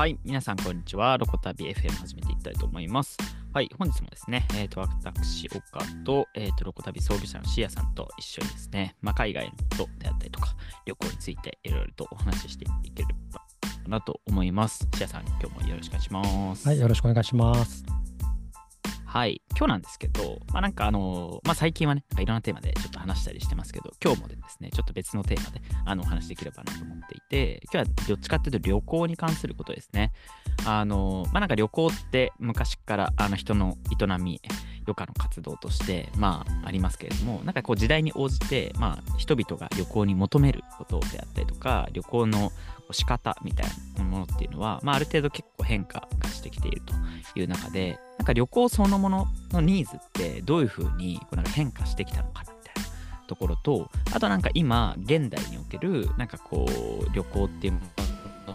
はい、皆さん、こんにちは。ロコタビ FM 始めていきたいと思います。はい、本日もですね、えー、と私、岡と,、えー、とロコタビ装備者のシアさんと一緒にですね、まあ、海外のことであったりとか、旅行についていろいろとお話ししていければなと思います。シアさん、今日もよろしくお願いします。はい、よろしくお願いします。はい、今日なんですけど、まあなんかあの、まあ最近はね、いろんなテーマでちょっと話したりしてますけど、今日もですね、ちょっと別のテーマであのお話できればなと思っていて、今日はどっちかっていうと旅行に関することですね。あの、まあなんか旅行って昔からあの人の営み、余暇の活動として、まあありますけれども、なんかこう時代に応じて、まあ人々が旅行に求めることであったりとか、旅行の仕方みたいなものっていうのは、まあある程度結構変化がしてきているという中で、なんか旅行そのもののニーズってどういうふうにこうなんか変化してきたのかなみたいなところと、あとなんか今、現代におけるなんかこう旅行っていうもの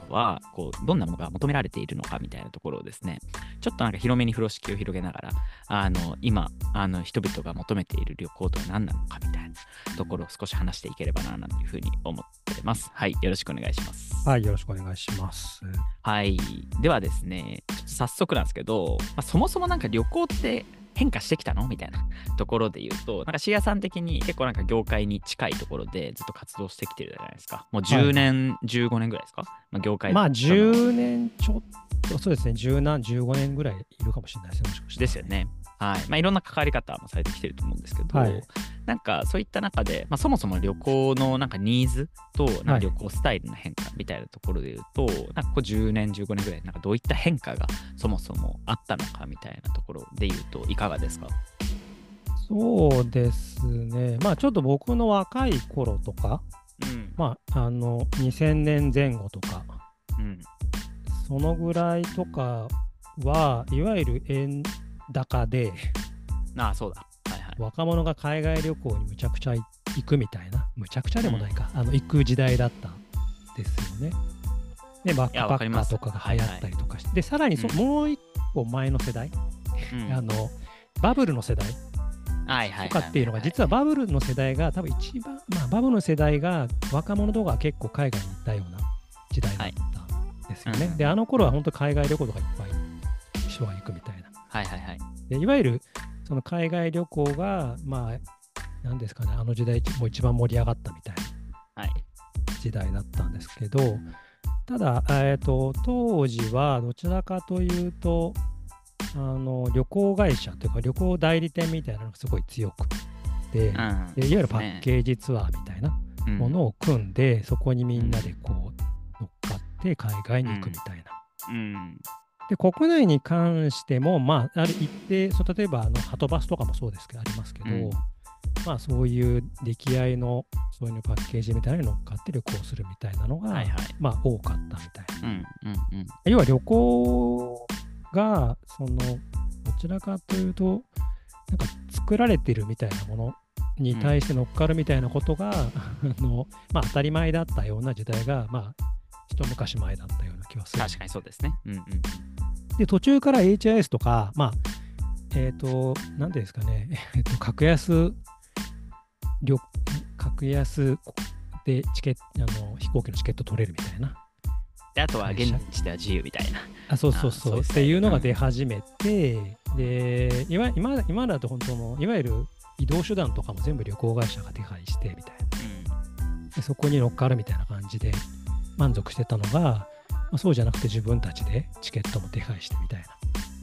はこうどんなものが求められているのかみたいなところをですね、ちょっとなんか広めに風呂敷を広げながら、あの今あの人々が求めている旅行とは何なのかみたいなところを少し話していければななんていうふうに思ってます。はい、よろしくお願いします。はい、よろしくお願いします。はい。ではですね、早速なんですけど、まあ、そもそもなんか旅行って変化してきたのみたいなところで言うと、なんかシアさん的に結構なんか業界に近いところでずっと活動してきてるじゃないですか。もう10年、15年ぐらいですか、まあ、業界まあ、その10年ちょっと、そうですね、10何、15年ぐらいいるかもしれないですね、もしかして。ですよね。はい。まあ、いろんな関わり方もされてきてると思うんですけど、はいなんかそういった中で、まあ、そもそも旅行のなんかニーズとなんかはい旅行スタイルの変化みたいなところで言うと、なんかこう10年、15年ぐらい、なんかどういった変化がそもそもあったのかみたいなところで言うと、いかがですか？そうですね、まあ、ちょっと僕の若い頃とか、うん。まあ、あの、2000年前後とか、うん。そのぐらいとかは、いわゆる円高で、ああ、そうだ。はいはい。若者が海外旅行にむちゃくちゃ行くみたいな、むちゃくちゃでもないか、あの行く時代だったんですよね。で、バックパッカーとかが流行ったりとかして、で、さらにそ、うんもう一個前の世代、うんあの、バブルの世代はいはいはいとかっていうのが、実はバブルの世代が多分一番、まあ、バブルの世代が若者とか結構海外に行ったような時代だったんですよね。うんで、あの頃は本当海外旅行とかいっぱい人が行くみたいな。はいはいはい。でいわゆるその海外旅行が、まあ、なんですかね、あの時代もう一番盛り上がったみたいなはい。時代だったんですけど、ただ、えーと、当時はどちらかというと、あの旅行会社というか旅行代理店みたいなのがすごい強くて、うんでいわゆるパッケージツアーみたいなーものを組んで、そこにみんなでこう乗っかって海外に行くみたいな。うん。で国内に関しても、まあ、ある一定そう例えばあのハトバスとかもそうですけどありますけど、うんまあ、そういう出来合いのそういうパッケージみたいなのに乗っかって旅行するみたいなのが、はいはい。まあ、多かったみたいな。うんうんうん。要は旅行がそのどちらかというとなんか作られてるみたいなものに対して乗っかるみたいなことが、あのまあ、当たり前だったような時代が、まあ、一昔前だったような気はする。確かにそうですね。うんうん。で、途中から HIS とか、まあ、えっ、と、なんていうんですかね、えっ、と、格安、旅格安でチケット、あの、飛行機のチケット取れるみたいな。で、あとは現地では自由みたいな。あ、そうそうそう。っていうのが出始めて、で、今今今だと本当もう、いわゆる移動手段とかも全部旅行会社が手配してみたいな。でそこに乗っかるみたいな感じで満足してたのが、まあ、そうじゃなくて自分たちでチケットも手配してみたい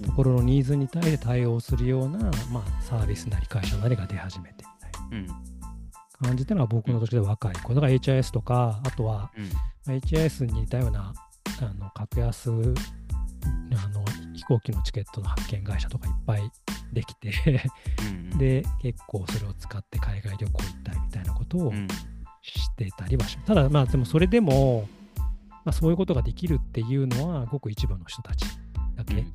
なところのニーズに対して対応するような、まあ、サービスなり会社なりが出始めてみたいうん。な感じっていうのが僕の年で若い子だから HIS とかあとはうん。まあ HIS に似たようなあの格安あの飛行機のチケットの発券会社とかいっぱいできてうん、で結構それを使って海外旅行行ったりみたいなことをうん、してたりはします。ただまあでもそれでも、まあ、そういうことができるっていうのはごく一部の人たちだけ、うん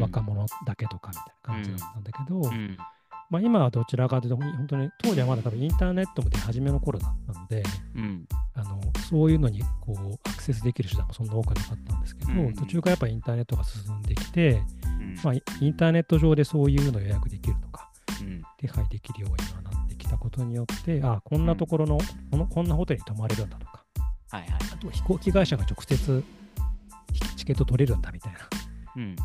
若者だけとかみたいな感じだったんだけど、うん。まあ今はどちらかというと本当に当時はまだ多分インターネットも出始めの頃だったのでうん。あのそういうのにこうアクセスできる手段もそんな多くなかったんですけど、うん途中からやっぱインターネットが進んできて、うん。まあ、インターネット上でそういうのを予約できるとかうん。手配できるようにはなってきたことによってあこんなところの、このこんなホテルに泊まれるんだとかはいはい。あとは飛行機会社が直接チチケット取れるんだみたいなうん。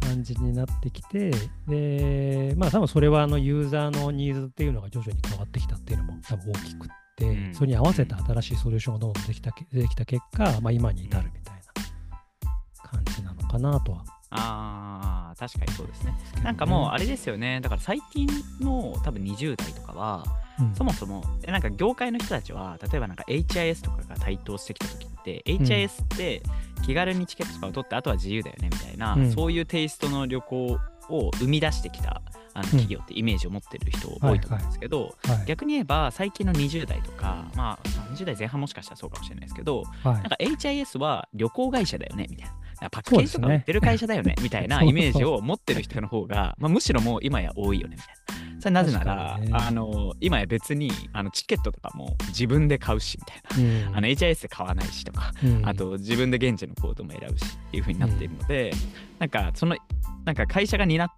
感じになってきて、で、まあ多分それはあのユーザーのニーズっていうのが徐々に変わってきたっていうのも多分大きくって、うんそれに合わせた新しいソリューションがどんどんできたけ出てきた結果、まあ今に至るみたいな感じなのかなとは。ああ、確かにそうですね。なんかもうあれですよね。だから最近の多分20代とかは、うん、そもそも、えなんか業界の人たちは、例えばなんか HIS とかが台頭してきた時って、HIS って気軽にチケットとかを取って、あとは自由だよねみたいな、うん。そういうテイストの旅行を生み出してきたあの企業ってイメージを持ってる人多いと思うんですけど、はい、逆に言えば最近の20代とか、まあ、20代前半もしかしたらそうかもしれないですけど、はい。なんか HIS は旅行会社だよねみたいな。パッケージとか売ってる会社だよねみたいな イメージを持ってる人の方が、まあ、むしろもう今や多いよねみたいな。それなぜなら、ね。あの今や別にあのチケットとかも自分で買うしみたいな。うん。あの HIS で買わないしとか、うん。あと自分で現地のコードも選ぶしっていう風になっているので、なんかそのなんか会社が担っ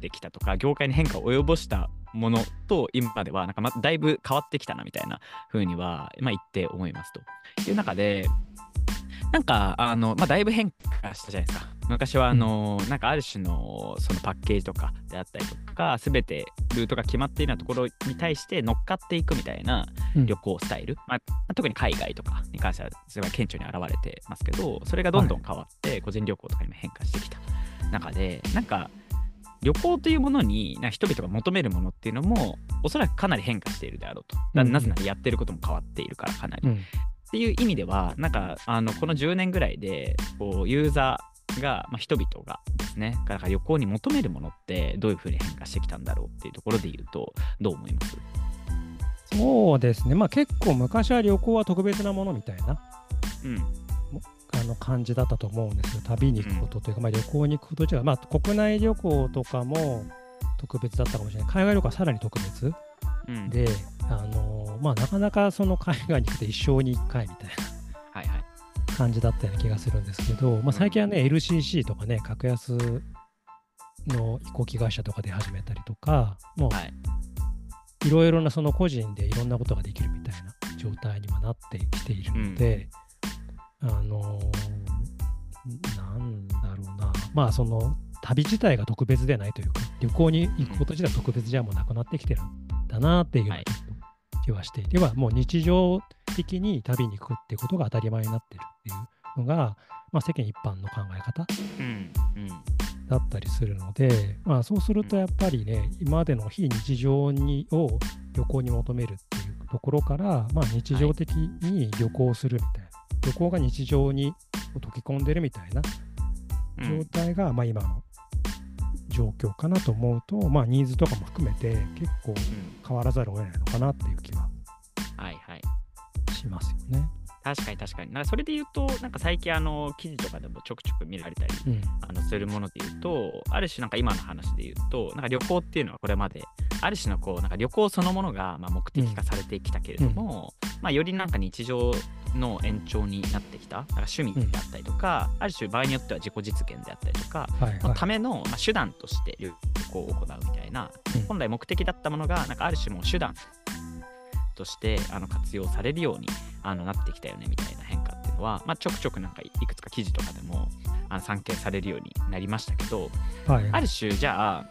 てきたとか業界に変化を及ぼしたものと今ではなんかまだいぶ変わってきたなみたいな風には、まあ、言って思いますと。いう中でなんかあの、まあ、だいぶ変化したじゃないですか。昔はあの、なんかある種のそのパッケージとかであったりとか全てルートが決まっているようなところに対して乗っかっていくみたいなうん。旅行スタイル、まあ、特に海外とかに関してはそれが顕著に現れてますけどそれがどんどん変わって個人旅行とかにも変化してきた中でなんか旅行というものに人々が求めるものっていうのもおそらくかなり変化しているであろうと。なぜならやってることも変わっているからかなり、っうんていう意味ではなんかあのこの10年ぐらいでこうユーザーが、まあ、人々がですねだから旅行に求めるものってどういうふうに変化してきたんだろうっていうところで言うとどう思います？そうですね、まあ結構昔は旅行は特別なものみたいなうん。あの感じだったと思うんですよ。旅に行くことというか、まあ、旅行に行くこと自体は、まあ、国内旅行とかも特別だったかもしれない。海外旅行はさらに特別うん。で、あのまあ、なかなかその海外に行くと一生に1回みたいはいはい。な感じだったような気がするんですけど、まあ、最近はね、LCC とかね、格安の飛行機会社とかで始めたりとか、もうはい。いろいろなその個人でいろんなことができるみたいな状態にもなってきているので、あのーなんだろうな、まあその旅自体が特別ではないというか、旅行に行くこと自体は特別じゃもうなくなってきてるんだなっていう気はしていて、はもう日常的に旅に行くっていうことが当たり前になってるっていうのが、まあ、世間一般の考え方だったりするので、まあ、そうするとやっぱりね、今までの非日常にを旅行に求めるっていうところから、まあ、日常的に旅行するみたいな、旅行が日常に溶け込んでるみたいなうん。状態が、まあ、今の状況かなと思うと、まあ、ニーズとかも含めて結構うん変わらざるを得ないのかなっていう気ははいはいしますよね。確かに確かに。なんかそれで言うと、なんか最近あの記事とかでもちょくちょく見られたりうん。あのするもので言うと、ある種なんか今の話で言うと、なんか旅行っていうのはこれまで、ある種のこう、なんか旅行そのものがまあ目的化されてきたけれども、まあよりなんか日常の延長になってきた、なんか趣味であったりとか、ある種場合によっては自己実現であったりとか、のための、まあ、手段として旅行を行うみたいな、うん。本来目的だったものがなんかある種もう手段としてあの活用されるようにあのなってきたよねみたいな変化っていうのは、まあ、ちょくちょくなんかいくつか記事とかでもあの散見されるようになりましたけどはい。ある種じゃあ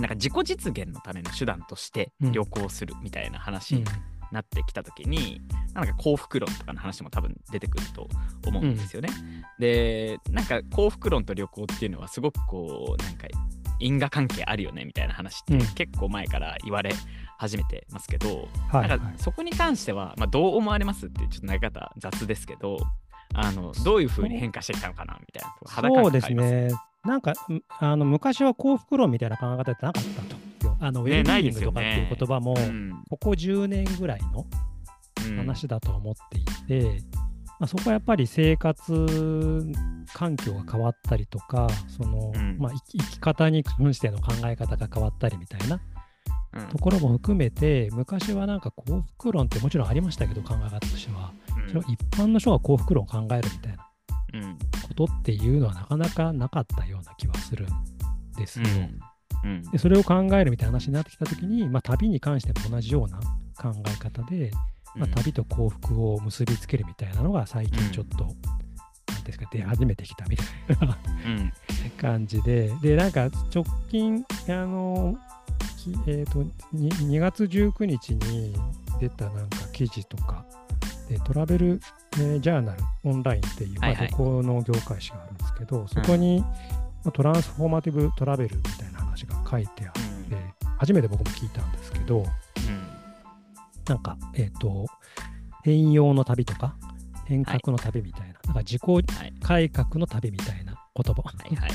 なんか自己実現のための手段としてうん。旅行するみたいな話うん。になってきた時に、なんか幸福論とかの話も多分出てくると思うんですよね。でなんか幸福論と旅行っていうのはすごくこうなんか因果関係あるよねみたいな話ってうん。結構前から言われ始めてますけど、はいかそこに関しては、まあ、どう思われますっていうちょっと投げ方雑ですけどあのどういうふうに変化してきたのかなみたいな肌感そうですね。なんか、んあの昔は幸福論みたいな考え方ってなかったと。あのウェルビーイングとかっていう言葉も、うんここ10年ぐらいのうん話だと思っていて、まあ、そこはやっぱり生活環境が変わったりとか、そのうんまあ、生き方に関しての考え方が変わったりみたいなうんところも含めて、昔はなんか幸福論ってもちろんありましたけど、考え方としては、それを一般の人が幸福論を考えるみたいなうん。ことっていうのはなかなかなかったような気はするんですよ。うん。でそれを考えるみたいな話になってきたときに、まあ、旅に関しても同じような考え方で、まあ、旅と幸福を結びつけるみたいなのが最近ちょっと、うん。ですか、出始めてきたみたいなうん。感じで、で、なんか直近、あの、きえっ、と2、2月19日に出たなんか記事とか、でトラベル、えージャーナルオンラインっていう、はいはいまあ、旅行の業界誌があるんですけど、そこに、まあトランスフォーマティブトラベルみたいな話が書いてあって、初めて僕も聞いたんですけど、うん。なんか、えっ、と、変容の旅とか、変革の旅みたいな、なんか自己はい。改革の旅みたいな言葉。はいはい。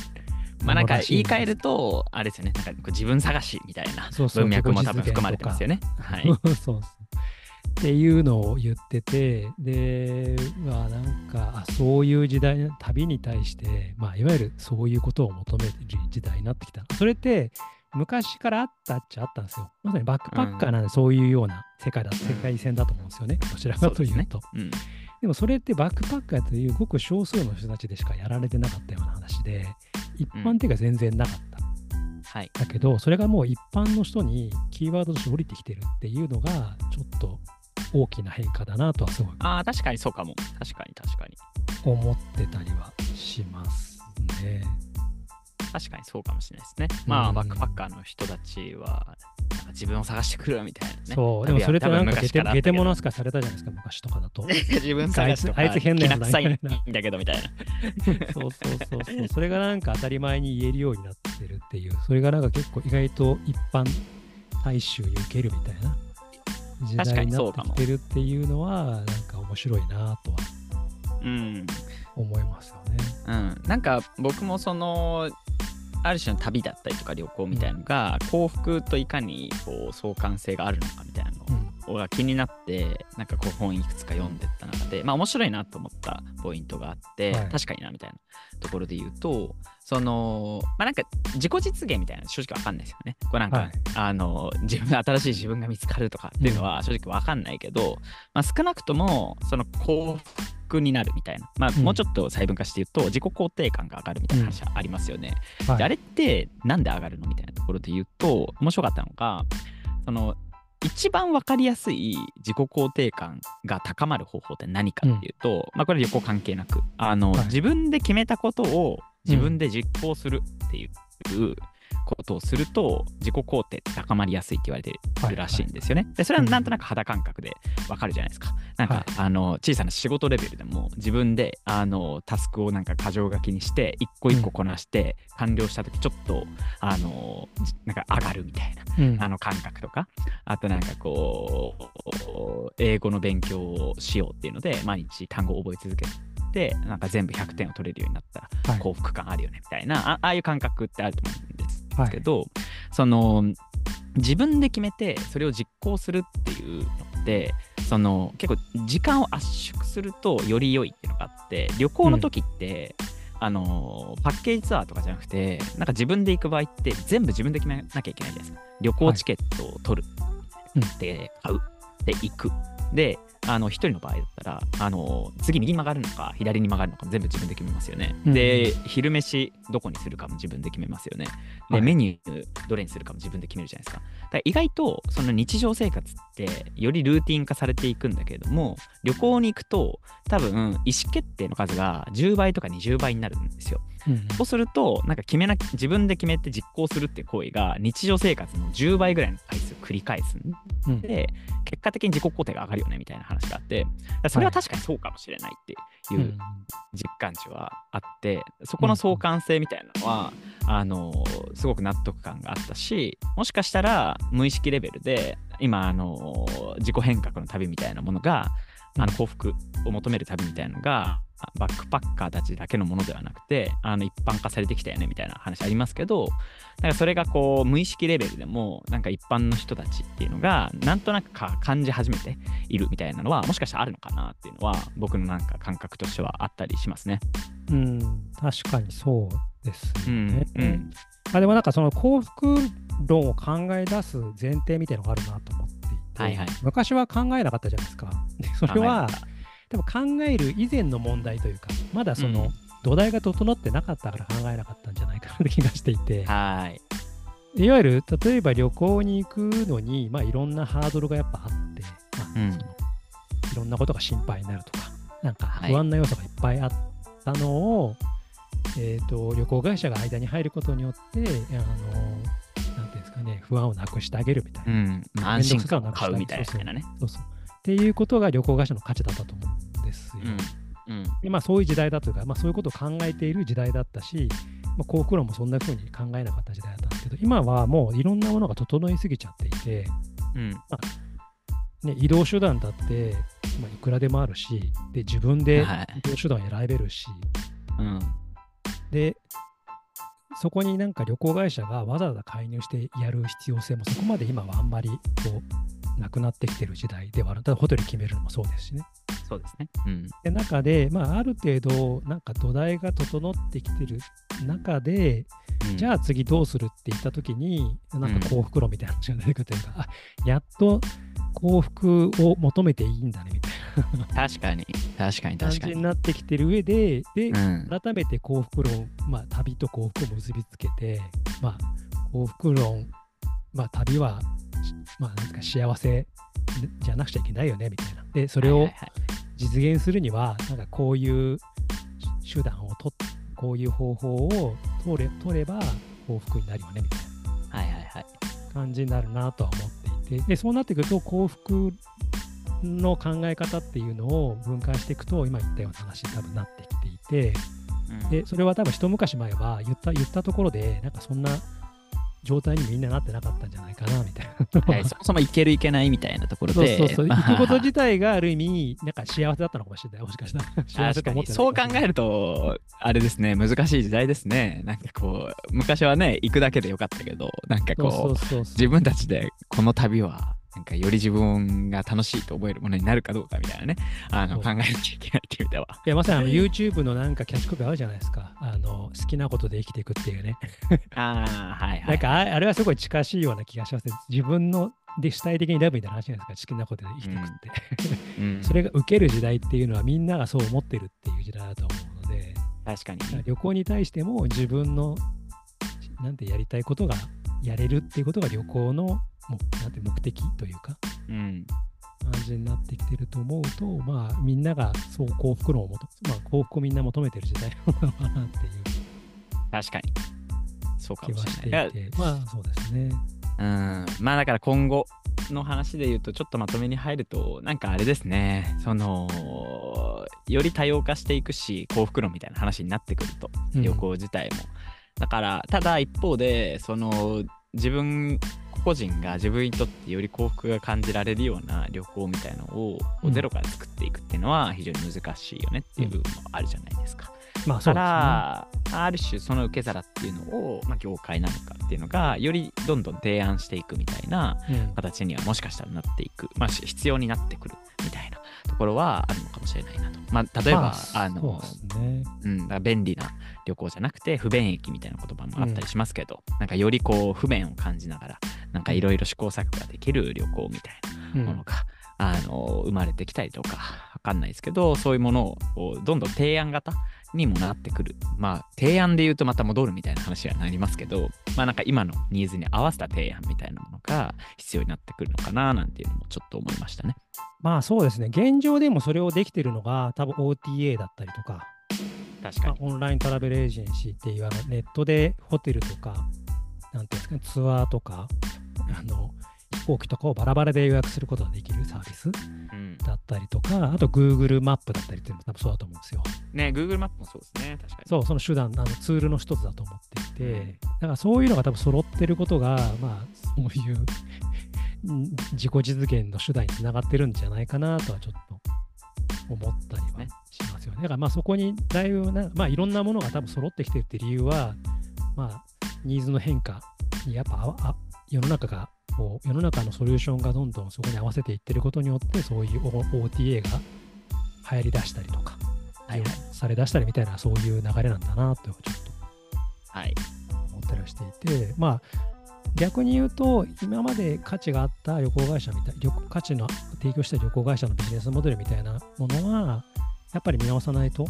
まあなんか言い換えると、あれですよね、なんかこう自分探しみたいなそうそう文脈も多分含まれてますよね。はい。そう。っていうのを言ってて、で、まあなんか、あそういう時代、旅に対して、まあいわゆるそういうことを求める時代になってきた。それって、昔からあったっちゃあったんですよ。まさにバックパッカーなんでそういうような世界だ、世界線だと思うんですよね。どちらかというと。うん。でもそれってバックパッカーというごく少数の人たちでしかやられてなかったような話で、一般的には全然なかった。はい。だけど、それがもう一般の人にキーワードとして降りてきてるっていうのが、ちょっと大きな変化だなとはすごいああ、確かにそうかも。確かに確かに。思ってたりはしますね。確かにそうかもしれないですね。まあ、うんバックパッカーの人たちは、なんか自分を探してくるみたいなね。そう、でもそれとなんかゲテゲテモノな扱いされたじゃないですか、昔とかだと。自分探しとかあいつ変なやつだたいんだけどみたいな。そうそうそうそう。それがなんか当たり前に言えるようになってるっていう、それがなんか結構意外と一般大衆に受けるみたいな時代になってきてるっていうのは、なんか面白いなとはうん。思いますよね。うん。なんか僕もその、ある種の旅だったりとか旅行みたいなのが、幸福といかにこう相関性があるのかみたいなのうん。が気になってなんかこう本いくつか読んでった中でまあ面白いなと思ったポイントがあって、はい確かになみたいなところで言うとそのまあなんか自己実現みたいなの正直わかんないですよね。こうなんか、はいあの自分新しい自分が見つかるとかっていうのは正直わかんないけど、まあ、少なくともその幸福になるみたいな、まあ、うんもうちょっと細分化して言うと自己肯定感が上がるみたいな話ありますよね。はいであれってなんで上がるのみたいなところで言うと面白かったのがその一番分かりやすい自己肯定感が高まる方法って何かっていうと、まあこれ旅行関係なくあの、はい。自分で決めたことを自分で実行するっていうことをすると自己肯定って高まりやすいって言われてるらしいんですよね。でそれはなんとなく肌感覚でわかるじゃないですか。なんか、はい。あの小さな仕事レベルでも自分であのタスクをなんか箇条書きにして一個一個こなして完了した時ちょっとあのじなんか上がるみたいなうん。あの感覚とか。あとなんかこう英語の勉強をしようっていうので毎日単語を覚え続けてなんか全部100点を取れるようになった幸福感あるよねみたいなあああいう感覚ってあると思うんですはい、その自分で決めてそれを実行するっていうのってその結構時間を圧縮するとより良いっていうのがあって旅行の時って、あのパッケージツアーとかじゃなくてなんか自分で行く場合って全部自分で決めなきゃいけないじゃないですか。旅行チケットを取る、うんで買う。で行く。であの一人の場合だったらあの次右に曲がるのか左に曲がるのか全部自分で決めますよね、うんで昼飯どこにするかも自分で決めますよねで、はいメニューどれにするかも自分で決めるじゃないですか。だから意外とその日常生活ってよりルーティン化されていくんだけれども旅行に行くと多分意思決定の数が10倍とか20倍になるんですよ。うんそうするとなんか決めなき自分で決めて実行するっていう行為が日常生活の10倍ぐらいの回数繰り返すんうん。で結果的に自己肯定が上がるよねみたいな話があってそれは確かにそうかもしれないっていううん実感値はあってそこの相関性みたいなのは、あのすごく納得感があったしもしかしたら無意識レベルで今あの自己変革の旅みたいなものがあの幸福を求める旅みたいなのがバックパッカーたちだけのものではなくてあの一般化されてきたよねみたいな話ありますけどなんかそれがこう無意識レベルでもなんか一般の人たちっていうのがなんとなくか感じ始めているみたいなのはもしかしたらあるのかなっていうのは僕のなんか感覚としてはあったりしますね。うん、確かにそうですようんね。うんあでもなんかその幸福論を考え出す前提みたいなのがあるなと思って、はいはい。昔は考えなかったじゃないですか。で それは考多分考える以前の問題というか、まだその、うん。土台が整ってなかったから考えなかったんじゃないかなって気がしていて、はい。いわゆる例えば旅行に行くのに、まあ、いろんなハードルがやっぱあって、まあうん。そのいろんなことが心配になるとか、なんかはい。不安な要素がいっぱいあったのを、えーと、旅行会社が間に入ることによって、あのね、不安をなくしてあげるみたいな。うん、安心感を買うみたいなね。そうそう。っていうことが旅行会社の価値だったと思うんですよ。うん。うん。でまあ、そういう時代だというか、まあ、そういうことを考えている時代だったし、まあ、幸福論もそんな風に考えなかった時代だったんですけど、今はもういろんなものが整いすぎちゃっていて、うん。まあね、移動手段だって、まあ、いくらでもあるし、で自分で移動手段を選べるし、はい、うん、で、そこになんか旅行会社がわざわざ介入してやる必要性もそこまで今はあんまりこうなくなってきてる時代ではある。ただホテル決めるのもそうですしね。そうですね。うん、で中で、まあ、ある程度、なんか土台が整ってきてる中で、うん、じゃあ次どうするって言ったときに、なんか幸福論みたいな話が出てくるというか、うん、あやっと幸福を求めていいんだねみたいな。確かに、確かに、確かに。になってきてる上で、で、改めて幸福論、まあ、旅と幸福を結びつけて、まあ、幸福論、まあ、旅は、まあ、なんか、幸せじゃなくちゃいけないよねみたいな。で、それを実現するには、なんかこういう手段をとこういう方法を取れ取れば幸福になるよねみたいな、はいはいはい、感じになるなとは思っていてでそうなってくると幸福の考え方っていうのを分解していくと今言ったような話に多分なってきていて、うん、でそれは多分一昔前は言った言ったところでなんかそんな状態にみんななってなかったんじゃないかなみたいな、はい、そもそもいけるいけないみたいなところで。そうそうそう。行くこと自体がある意味なんか幸せだったのかもしれない。もしかしたら幸せと思ってそう考えるとあれですね難しい時代ですね。なんかこう昔はね行くだけでよかったけどなんかこう。自分たちでこの旅はなんかより自分が楽しいと思えるものになるかどうかみたいなね、あの考えなきゃいけないって意味では。いや、まさにあの YouTube のなんかキャッチコピーあるじゃないですか。あの好きなことで生きていくっていうね。ああ、はいはい。なんかあれはすごい近しいような気がします。自分ので主体的に選ぶみたいな話じゃないですか、好きなことで生きていくって。うん、それが受ける時代っていうのはみんながそう思ってるっていう時代だと思うので、確かに。旅行に対しても自分のなんてやりたいことがやれるっていうことが旅行のもなんて目的というか、うん、感じになってきてると思うと、まあ、みんながそう幸福論を求め、まあ、幸福をみんな求めてる時代なのかなっていう。確かに。そうかもしれない。いまあ、そうですね。うん、まあだから今後の話で言うとちょっとまとめに入るとなんかあれですねそのより多様化していくし幸福論みたいな話になってくると旅行自体も、うん、だからただ一方でその自分個々人が自分にとってより幸福が感じられるような旅行みたいのをゼロから作っていくっていうのは非常に難しいよねっていう部分もあるじゃないですか。まあそうですね、からある種その受け皿っていうのを、まあ、業界なのかっていうのがよりどんどん提案していくみたいな形にはもしかしたらなっていく、まあ、必要になってくるみたいなところはあるのかもしれないなと。まあ、例えば、まあ、あの、ね、うん、だ便利な旅行じゃなくて不便駅みたいな言葉もあったりしますけど、うん、なんかよりこう不便を感じながらなんかいろいろ試行錯誤ができる旅行みたいなものが、うん、あの生まれてきたりとかわかんないですけどそういうものをどんどん提案型にもなってくる。まあ、提案で言うとまた戻るみたいな話にはなりますけど、まあなんか今のニーズに合わせた提案みたいなものが必要になってくるのかななんていうのもちょっと思いましたね。まあそうですね。現状でもそれをできてるのが多分 OTA だったりとか、確かに、まあ、オンライントラベルエージェンシーっていうあのネットでホテルとか、なんていうんですかね、ツアーとか、あの飛行機とかをバラバラで予約することができるサービスだったりとか、うん、あと Google マップだったりっていうのも多分そうだと思うんですよ。ね、Google マップもそうですね、確かに。そう、その手段、あのツールの一つだと思っていて、だからそういうのが多分揃ってることが、まあ、そういう自己実現の手段につながってるんじゃないかなとはちょっと思ったりはしますよね。だからまあそこにだいぶな、まあ、いろんなものが多分揃ってきてるって理由は、まあ、ニーズの変化にやっぱあ世の中がこう世の中のソリューションがどんどんそこに合わせていってることによってそういう OTA が流行りだしたりとか、はいはい、されだしたりみたいなそういう流れなんだなとちょっと思ったりはしていて、まあ逆に言うと今まで価値があった旅行会社みたい価値の提供した旅行会社のビジネスモデルみたいなものはやっぱり見直さないと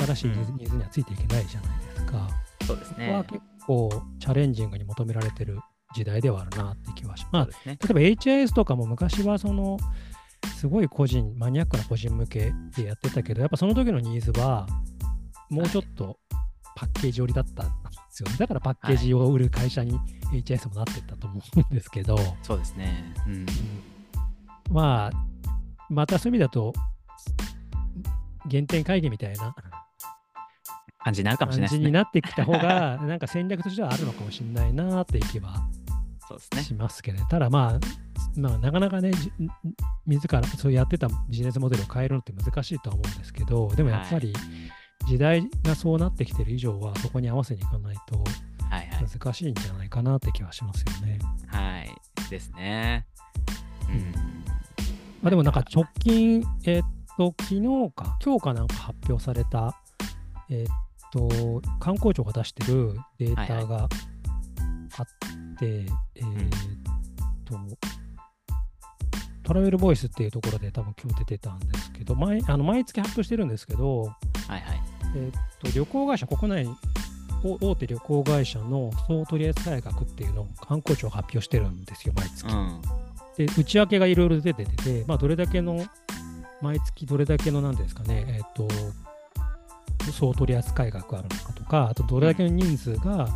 新しいニーズにはついていけないじゃないですか。うん、そうですね。ここは結構チャレンジングに求められてる時代ではあるなって気はします。まあ、ね、例えば HIS とかも昔はそのすごい個人、マニアックな個人向けでやってたけど、やっぱその時のニーズは、もうちょっとパッケージ寄りだったんですよね。だからパッケージを売る会社に HS もなってったと思うんですけど、そうですね。うん。まあ、またそういう意味だと、原点会議みたいな感じになるかもしれないね。感じになってきた方が、なんか戦略としてはあるのかもしれないなって気は。しますけど、ね、ただまあ、まあ、なかなかね、じ自らそうやってたビジネスモデルを変えるのって難しいとは思うんですけど、でもやっぱり時代がそうなってきてる以上は、そこに合わせにいかないとはいはい。難しいんじゃないかなって気はしますよね。はい。ですね。うん。まあ、でもなんか直近、えーっと、昨日か、今日かなんか発表された、えーっと、観光庁が出してるデータがあって、えーっと、トラベルボイスっていうところで多分今日出てたんですけど、毎あの毎月発表してるんですけど、はいはい。えーっと、旅行会社、国内お大手旅行会社の総取扱額っていうのを観光庁が発表してるんですよ、毎月。うん。で、内訳がいろいろ出てて、まあ、どれだけの、毎月どれだけの、なんていうんですかね、えっ、と、総取扱額あるのかとか、あとどれだけの人数が、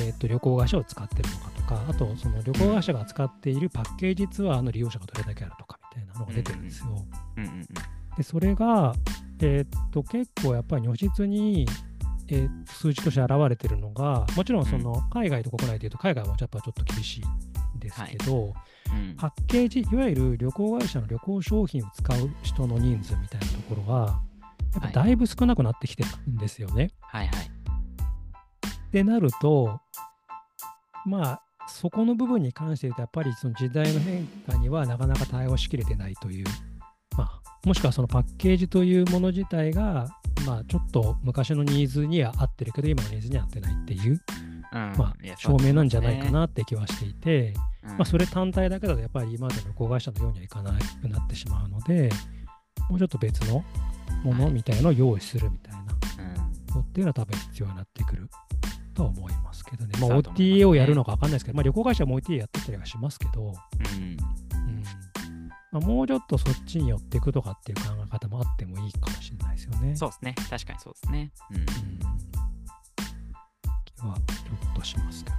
えっ、と、旅行会社を使ってるのかとか、あと、その旅行会社が使っているパッケージツアーの利用者がどれだけあるとかみたいなのが出てるんですよ。で、それが、えっ、と、結構やっぱり如実に、えー数字として現れてるのが、もちろんその海外と国内でいうと、海外はやっぱちょっと厳しいんですけど、うんパッケージ、いわゆる旅行会社の旅行商品を使う人の人数みたいなところは、やっぱだいぶ少なくなってきてるんですよね。はいはい。ってなると、まあ、そこの部分に関して言うと、やっぱりその時代の変化にはなかなか対応しきれてないという、まあ、もしくはそのパッケージというもの自体が、まあ、ちょっと昔のニーズには合ってるけど、今のニーズには合ってないっていう、うんまあ、証明なんじゃないか。なって気はしていて、ままあ、それ単体だけだとやっぱり今までの旅行会社のようにはいかなくなってしまうので、もうちょっと別のものみたいのを用意するみたいなのっていうのは多分必要になってくるとは思いますけどね。まあ、OTA をやるのか分かんないですけど、まあ、旅行会社も OTA やってたりはしますけど、うん。うんまあ、もうちょっとそっちに寄っていくとかっていう考え方もあってもいいかもしれないですよね。そうですね。確かにそうですね。うん。うん気はちょっとしますけど。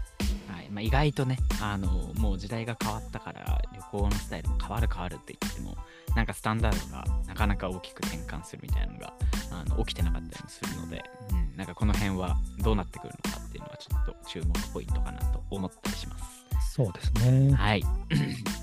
はいまあ、意外とね、あのもう時代が変わったから旅行のスタイルも変わる変わるって言っても、なんかスタンダードがなかなか大きく転換するみたいなのがあの起きてなかったりもするので、うん、なんかこの辺はどうなってくるのかっていうのはちょっと注目ポイントかなと思ったりします。そうですね。はい。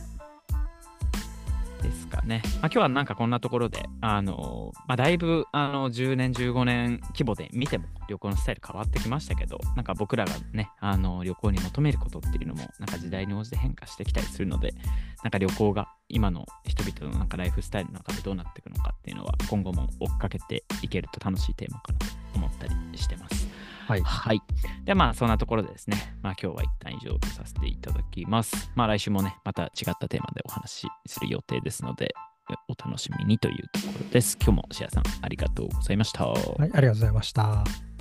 ね。まあ、今日はなんかこんなところで、あのまあ、だいぶあの10年、15年規模で見ても旅行のスタイル変わってきましたけど、なんか僕らがね、あの旅行に求めることっていうのも、なんか時代に応じて変化してきたりするので、なんか旅行が今の人々のなんかライフスタイルの中でどうなっていくのかっていうのは、今後も追っかけていけると楽しいテーマかなと思ったりしてます。はい。はい。ではまあそんなところでですね、まあ今日は一旦以上とさせていただきます。まあ来週もね、また違ったテーマでお話しする予定ですので、お楽しみにというところです。今日もシアさんありがとうございました。はい、ありがとうございました。